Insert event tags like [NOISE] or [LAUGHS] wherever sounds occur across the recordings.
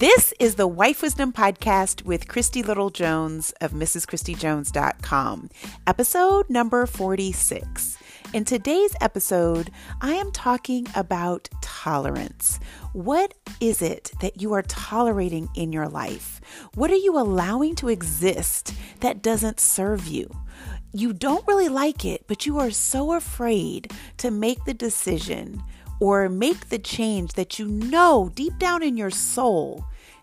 This is the Wife Wisdom Podcast with Christy Little Jones of MrsChristyJones.com, episode number 46. In today's episode, I am talking about tolerance. What is it that you are tolerating in your life? What are you allowing to exist that doesn't serve you? You don't really like it, but you are so afraid to make the decision or make the change that you know deep down in your soul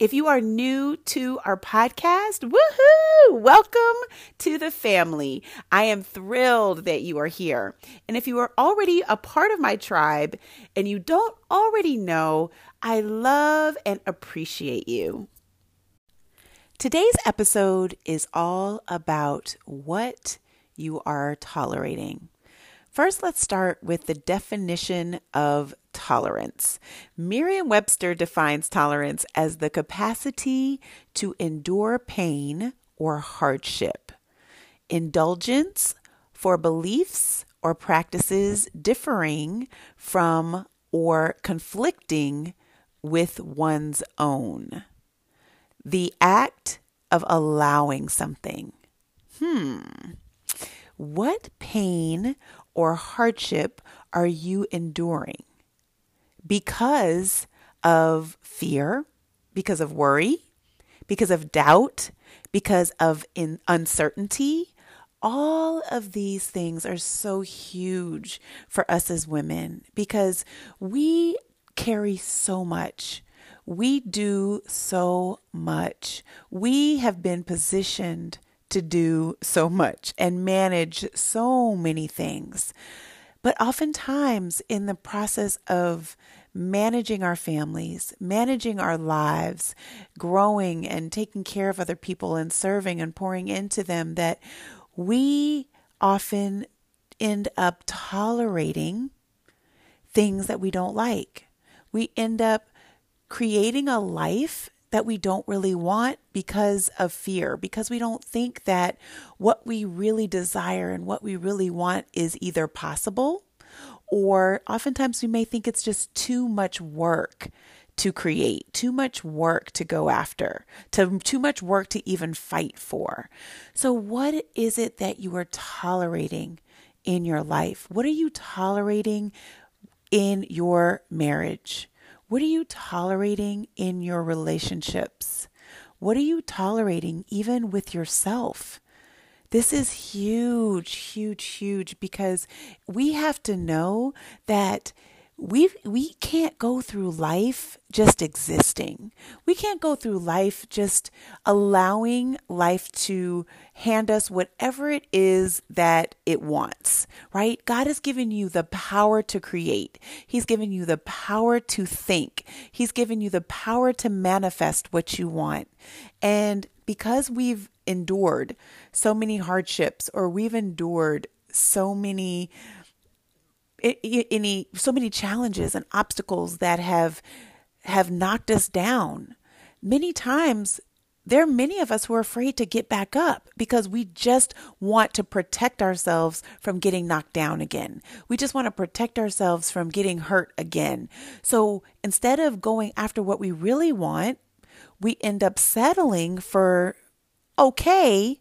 If you are new to our podcast, woohoo! Welcome to the family. I am thrilled that you are here. And if you are already a part of my tribe and you don't already know, I love and appreciate you. Today's episode is all about what you are tolerating. First, let's start with the definition of tolerance. Merriam Webster defines tolerance as the capacity to endure pain or hardship, indulgence for beliefs or practices differing from or conflicting with one's own, the act of allowing something. Hmm. What pain or hardship are you enduring? Because of fear, because of worry, because of doubt, because of in uncertainty. All of these things are so huge for us as women because we carry so much. We do so much. We have been positioned to do so much and manage so many things. But oftentimes, in the process of managing our families, managing our lives, growing and taking care of other people and serving and pouring into them, that we often end up tolerating things that we don't like. We end up creating a life that we don't really want because of fear, because we don't think that what we really desire and what we really want is either possible, or oftentimes we may think it's just too much work to create, too much work to go after, to too much work to even fight for. So what is it that you are tolerating in your life? What are you tolerating in your marriage? What are you tolerating in your relationships? What are you tolerating even with yourself? This is huge, huge, huge because we have to know that we we can't go through life just existing. We can't go through life just allowing life to hand us whatever it is that it wants, right? God has given you the power to create. He's given you the power to think. He's given you the power to manifest what you want. And because we've endured so many hardships or we've endured so many any so many challenges and obstacles that have have knocked us down. Many times there are many of us who are afraid to get back up because we just want to protect ourselves from getting knocked down again. We just want to protect ourselves from getting hurt again. So instead of going after what we really want, we end up settling for okay,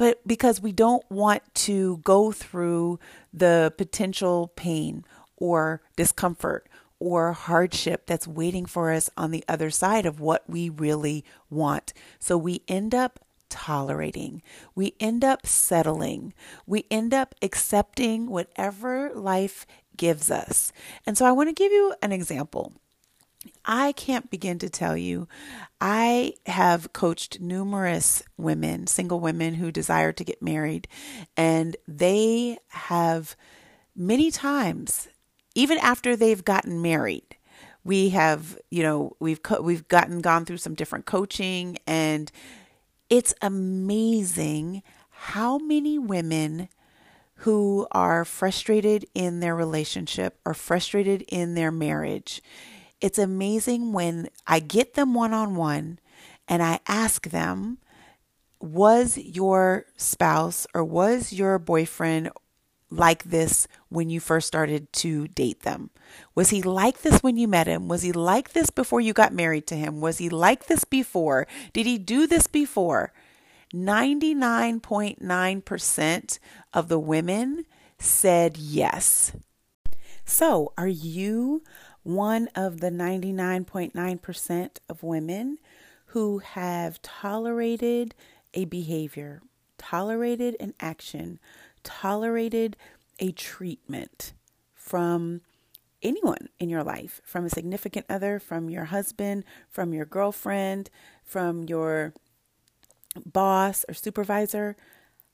but because we don't want to go through the potential pain or discomfort or hardship that's waiting for us on the other side of what we really want. So we end up tolerating. We end up settling. We end up accepting whatever life gives us. And so I want to give you an example. I can't begin to tell you. I have coached numerous women, single women who desire to get married, and they have many times, even after they've gotten married, we have, you know, we've co- we've gotten gone through some different coaching, and it's amazing how many women who are frustrated in their relationship or frustrated in their marriage it's amazing when I get them one on one and I ask them, was your spouse or was your boyfriend like this when you first started to date them? Was he like this when you met him? Was he like this before you got married to him? Was he like this before? Did he do this before? 99.9% of the women said yes. So, are you one of the 99.9% of women who have tolerated a behavior, tolerated an action, tolerated a treatment from anyone in your life, from a significant other, from your husband, from your girlfriend, from your boss or supervisor,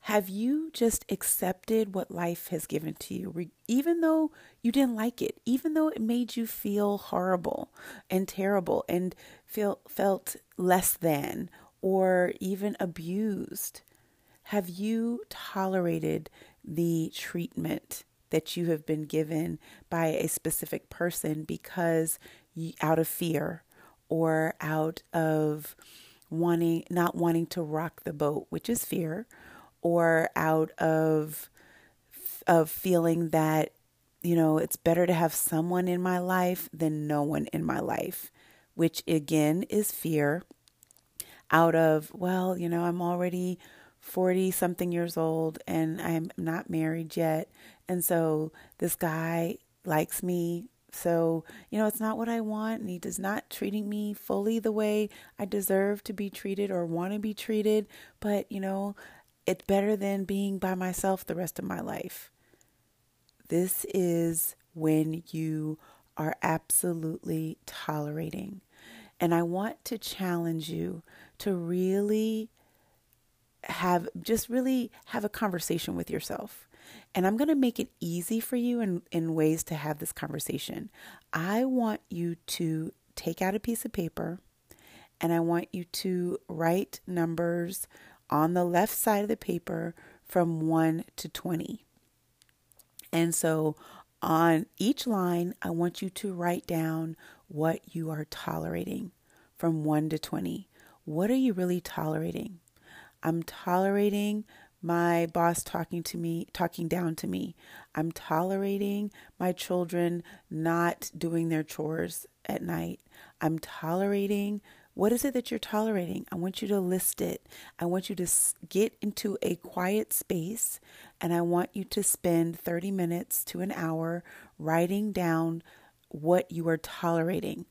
have you just accepted what life has given to you, even though you didn't like it, even though it made you feel horrible and terrible and feel felt less than or even abused? Have you tolerated the treatment that you have been given by a specific person because you, out of fear or out of wanting not wanting to rock the boat, which is fear? Or out of of feeling that you know it's better to have someone in my life than no one in my life which again is fear out of well you know I'm already 40 something years old and I'm not married yet and so this guy likes me so, you know, it's not what I want, and he does not treating me fully the way I deserve to be treated or want to be treated. But, you know, it's better than being by myself the rest of my life. This is when you are absolutely tolerating. And I want to challenge you to really have just really have a conversation with yourself. And I'm going to make it easy for you in, in ways to have this conversation. I want you to take out a piece of paper and I want you to write numbers on the left side of the paper from 1 to 20. And so on each line, I want you to write down what you are tolerating from 1 to 20. What are you really tolerating? I'm tolerating my boss talking to me, talking down to me. I'm tolerating my children not doing their chores at night. I'm tolerating what is it that you're tolerating? I want you to list it. I want you to get into a quiet space and I want you to spend 30 minutes to an hour writing down what you are tolerating.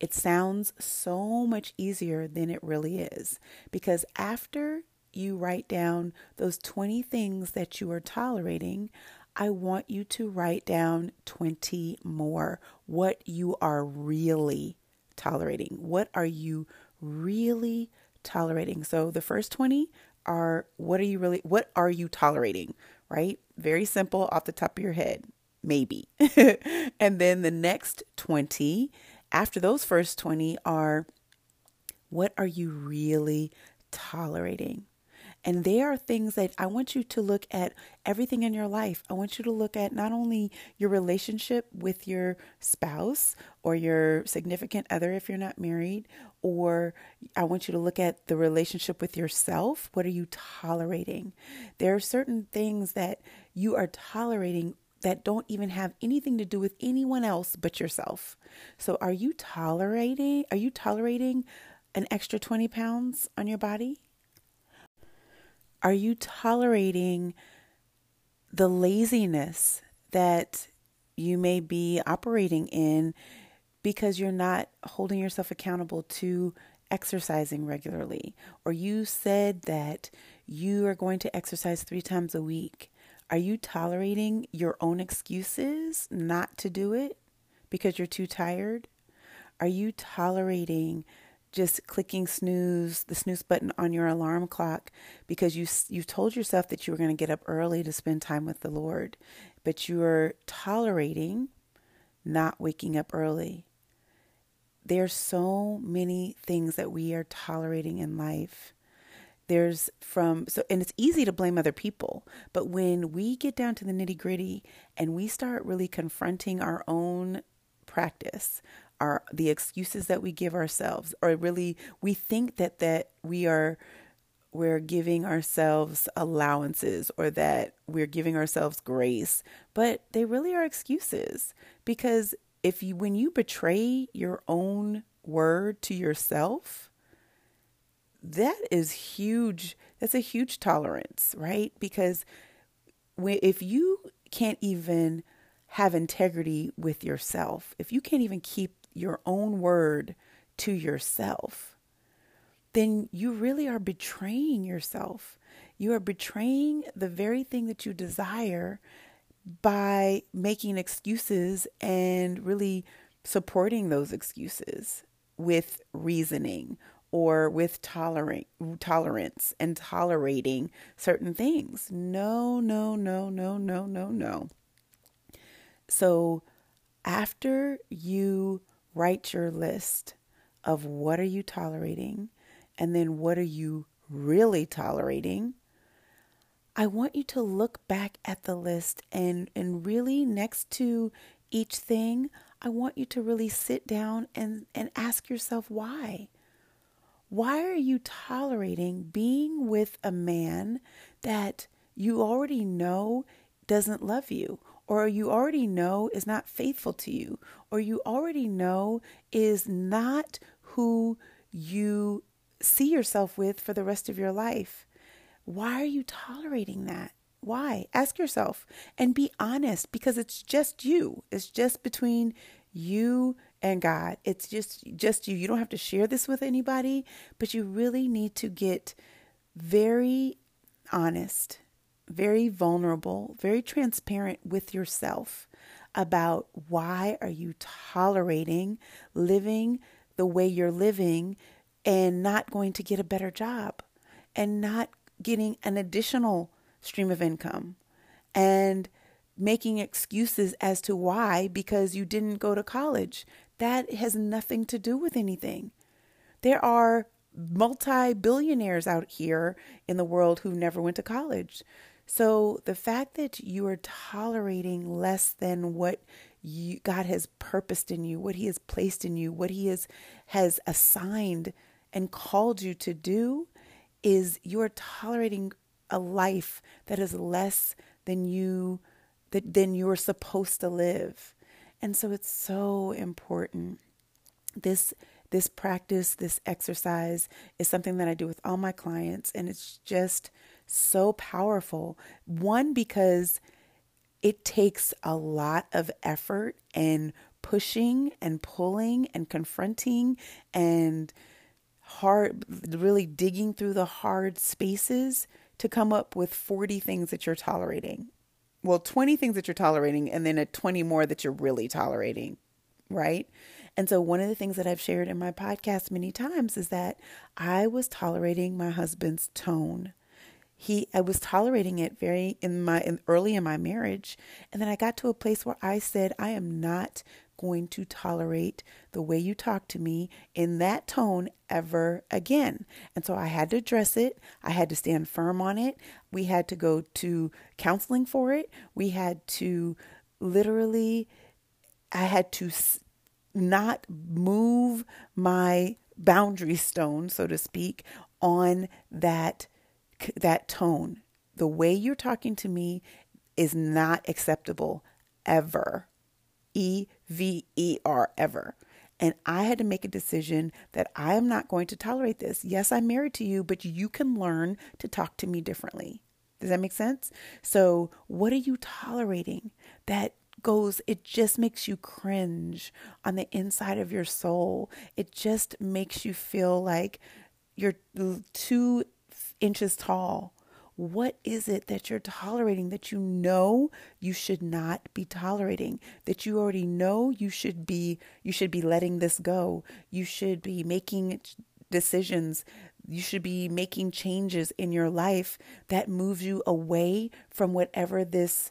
It sounds so much easier than it really is because after you write down those 20 things that you are tolerating, I want you to write down 20 more. What you are really tolerating? What are you really tolerating? So the first 20 are what are you really what are you tolerating, right? Very simple off the top of your head, maybe. [LAUGHS] and then the next 20 after those first 20 are what are you really tolerating? And there are things that I want you to look at everything in your life. I want you to look at not only your relationship with your spouse or your significant other if you're not married, or I want you to look at the relationship with yourself. What are you tolerating? There are certain things that you are tolerating that don't even have anything to do with anyone else but yourself. So are you tolerating are you tolerating an extra 20 pounds on your body? Are you tolerating the laziness that you may be operating in because you're not holding yourself accountable to exercising regularly? Or you said that you are going to exercise three times a week. Are you tolerating your own excuses not to do it because you're too tired? Are you tolerating just clicking snooze, the snooze button on your alarm clock because you you told yourself that you were going to get up early to spend time with the Lord, but you are tolerating not waking up early. There's so many things that we are tolerating in life. There's from so and it's easy to blame other people, but when we get down to the nitty-gritty and we start really confronting our own practice, our the excuses that we give ourselves or really we think that that we are we're giving ourselves allowances or that we're giving ourselves grace, but they really are excuses because if you when you betray your own word to yourself, that is huge. That's a huge tolerance, right? Because if you can't even have integrity with yourself, if you can't even keep your own word to yourself, then you really are betraying yourself. You are betraying the very thing that you desire by making excuses and really supporting those excuses with reasoning or with tolerate, tolerance and tolerating certain things. No, no, no, no, no, no, no. So after you write your list of what are you tolerating and then what are you really tolerating, I want you to look back at the list and, and really next to each thing, I want you to really sit down and, and ask yourself why. Why are you tolerating being with a man that you already know doesn't love you, or you already know is not faithful to you, or you already know is not who you see yourself with for the rest of your life? Why are you tolerating that? Why? Ask yourself and be honest because it's just you. It's just between you and God. It's just just you. You don't have to share this with anybody, but you really need to get very honest, very vulnerable, very transparent with yourself about why are you tolerating living the way you're living and not going to get a better job and not getting an additional stream of income and making excuses as to why because you didn't go to college. That has nothing to do with anything. There are multi billionaires out here in the world who never went to college. So the fact that you are tolerating less than what you, God has purposed in you, what He has placed in you, what He has has assigned and called you to do, is you are tolerating a life that is less than you that than you're supposed to live. And so it's so important. This this practice, this exercise is something that I do with all my clients and it's just so powerful. One because it takes a lot of effort and pushing and pulling and confronting and hard really digging through the hard spaces to come up with 40 things that you're tolerating well, 20 things that you're tolerating and then a 20 more that you're really tolerating, right? And so one of the things that I've shared in my podcast many times is that I was tolerating my husband's tone. He I was tolerating it very in my in, early in my marriage, and then I got to a place where I said I am not going to tolerate the way you talk to me in that tone ever again. And so I had to address it. I had to stand firm on it. We had to go to counseling for it. We had to literally, I had to not move my boundary stone, so to speak, on that that tone. The way you're talking to me is not acceptable ever. E V E R ever. And I had to make a decision that I am not going to tolerate this. Yes, I'm married to you, but you can learn to talk to me differently. Does that make sense? So, what are you tolerating that goes, it just makes you cringe on the inside of your soul? It just makes you feel like you're two inches tall What is it that you're tolerating that you know you should not be tolerating? That you already know you should be you should be letting this go. You should be making decisions. You should be making changes in your life that moves you away from whatever this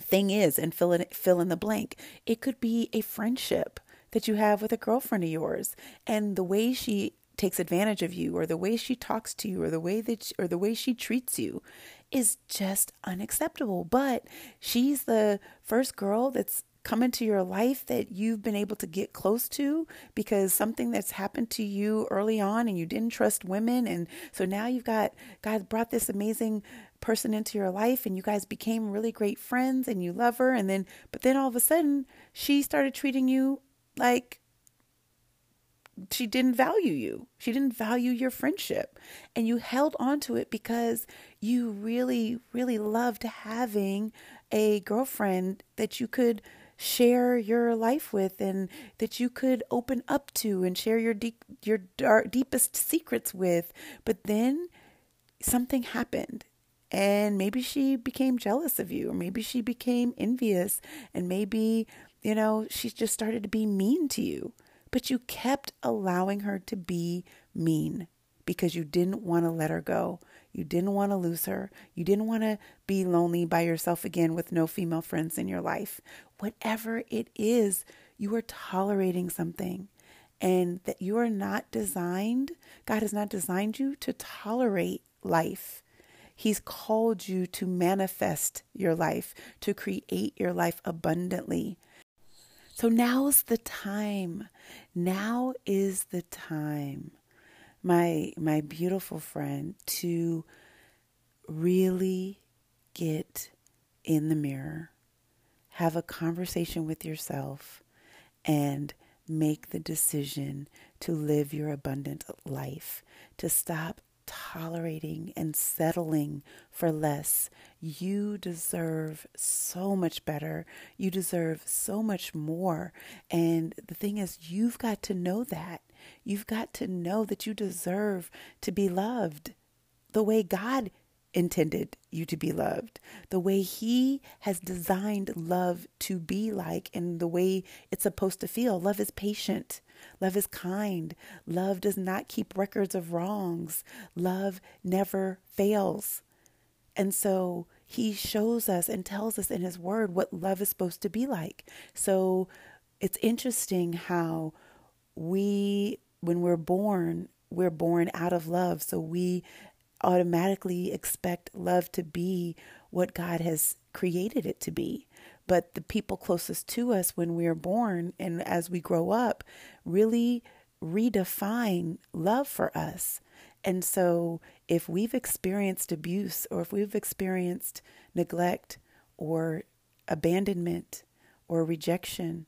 thing is and fill in fill in the blank. It could be a friendship that you have with a girlfriend of yours and the way she takes advantage of you or the way she talks to you or the way that she, or the way she treats you is just unacceptable. But she's the first girl that's come into your life that you've been able to get close to because something that's happened to you early on and you didn't trust women. And so now you've got God brought this amazing person into your life and you guys became really great friends and you love her. And then but then all of a sudden she started treating you like she didn't value you. She didn't value your friendship. And you held on to it because you really, really loved having a girlfriend that you could share your life with and that you could open up to and share your deep your dark, deepest secrets with. But then something happened and maybe she became jealous of you or maybe she became envious and maybe you know she just started to be mean to you but you kept allowing her to be mean because you didn't want to let her go. You didn't want to lose her. You didn't want to be lonely by yourself again with no female friends in your life. Whatever it is, you are tolerating something and that you are not designed, God has not designed you to tolerate life. He's called you to manifest your life, to create your life abundantly. So now's the time. Now is the time, my my beautiful friend, to really get in the mirror, have a conversation with yourself, and make the decision to live your abundant life, to stop tolerating and settling for less. You deserve so much better. You deserve so much more. And the thing is, you've got to know that. You've got to know that you deserve to be loved the way God intended you to be loved, the way He has designed love to be like, and the way it's supposed to feel. Love is patient. Love is kind. Love does not keep records of wrongs. Love never fails. And so he shows us and tells us in his word what love is supposed to be like. So it's interesting how we, when we're born, we're born out of love. So we automatically expect love to be what God has created it to be. But the people closest to us when we are born and as we grow up really redefine love for us. And so if we've experienced abuse or if we've experienced neglect or abandonment or rejection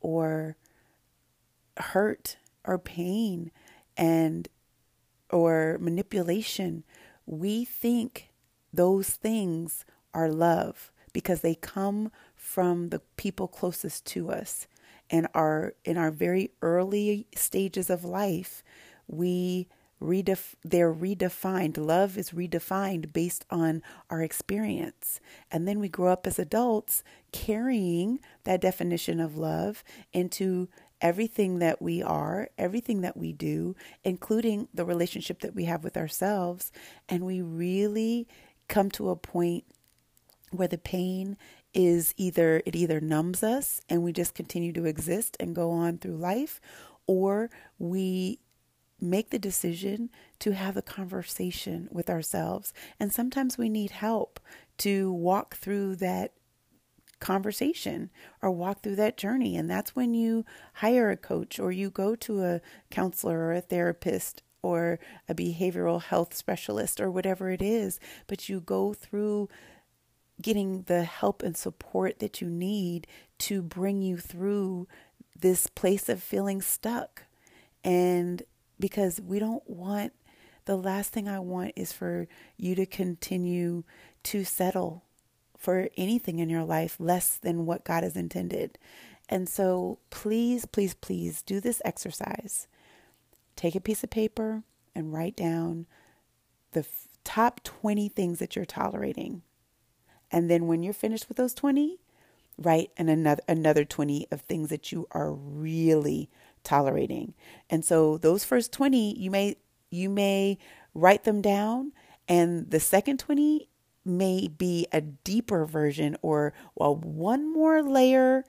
or hurt or pain and or manipulation, we think those things are love because they come from the people closest to us. And our in our very early stages of life we redef- they're redefined. Love is redefined based on our experience. And then we grow up as adults carrying that definition of love into everything that we are, everything that we do, including the relationship that we have with ourselves. And we really come to a point where the pain is either, it either numbs us and we just continue to exist and go on through life, or we make the decision to have a conversation with ourselves. And sometimes we need help to walk through that conversation or walk through that journey. And that's when you hire a coach or you go to a counselor or a therapist or a behavioral health specialist or whatever it is. But you go through getting the help and support that you need to bring you through this place of feeling stuck. And because we don't want the last thing I want is for you to continue to settle for anything in your life less than what God has intended. And so please, please, please do this exercise. Take a piece of paper and write down the top 20 things that you're tolerating. And then when you're finished with those 20, write and another another 20 of things that you are really tolerating. And so those first 20, you may you may write them down and the second 20 may be a deeper version or well one more layer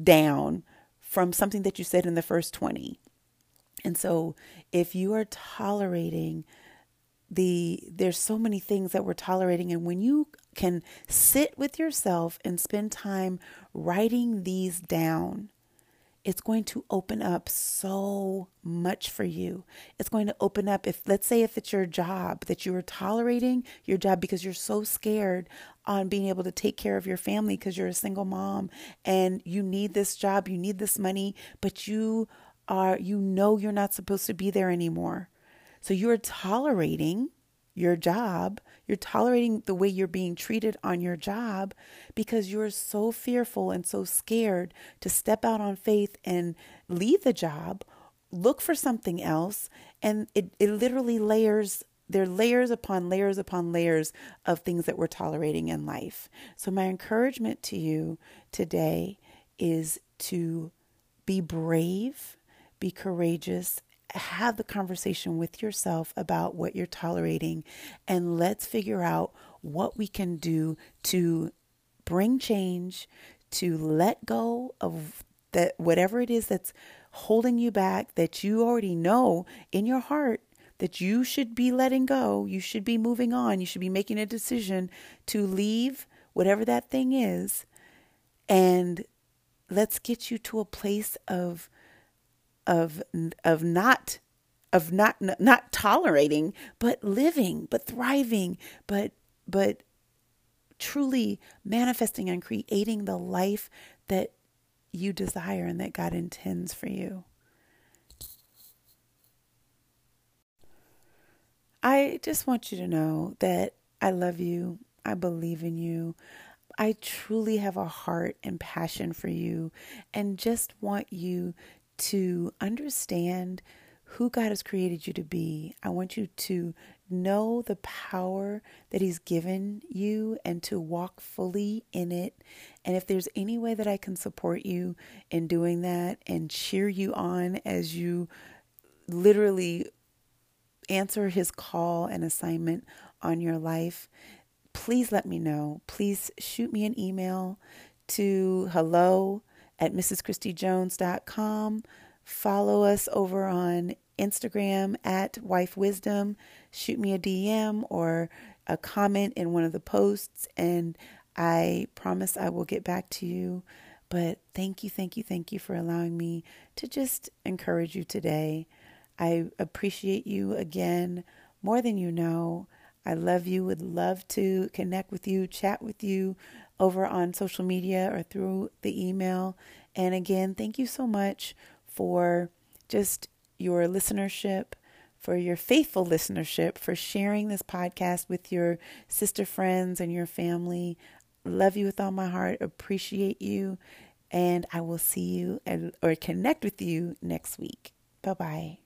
down from something that you said in the first 20. And so if you are tolerating the there's so many things that we're tolerating and when you can sit with yourself and spend time writing these down it's going to open up so much for you. It's going to open up if let's say if it's your job that you are tolerating your job because you're so scared on being able to take care of your family because you're a single mom and you need this job, you need this money, but you are you know you're not supposed to be there anymore. So you're tolerating your job, you're tolerating the way you're being treated on your job because you're so fearful and so scared to step out on faith and leave the job, look for something else, and it, it literally layers there are layers upon layers upon layers of things that we're tolerating in life. So, my encouragement to you today is to be brave, be courageous, have the conversation with yourself about what you're tolerating and let's figure out what we can do to bring change, to let go of that whatever it is that's holding you back that you already know in your heart that you should be letting go, you should be moving on, you should be making a decision to leave whatever that thing is and let's get you to a place of of of not of not not tolerating but living but thriving but but truly manifesting and creating the life that you desire and that God intends for you. I just want you to know that I love you. I believe in you. I truly have a heart and passion for you and just want you to understand who God has created you to be. I want you to know the power that He's given you and to walk fully in it. And if there's any way that I can support you in doing that and cheer you on as you literally answer His call and assignment on your life, please let me know. Please shoot me an email to hello at mrschristyjones.com. Follow us over on Instagram at Wife Wisdom. Shoot me a DM or a comment in one of the posts, and I promise I will get back to you. But thank you, thank you, thank you for allowing me to just encourage you today. I appreciate you again more than you know. I love you, would love to connect with you, chat with you over on social media or through the email. And again, thank you so much for just your listenership, for your faithful listenership, for sharing this podcast with your sister friends and your family. Love you with all my heart, appreciate you, and I will see you and, or connect with you next week. Bye bye.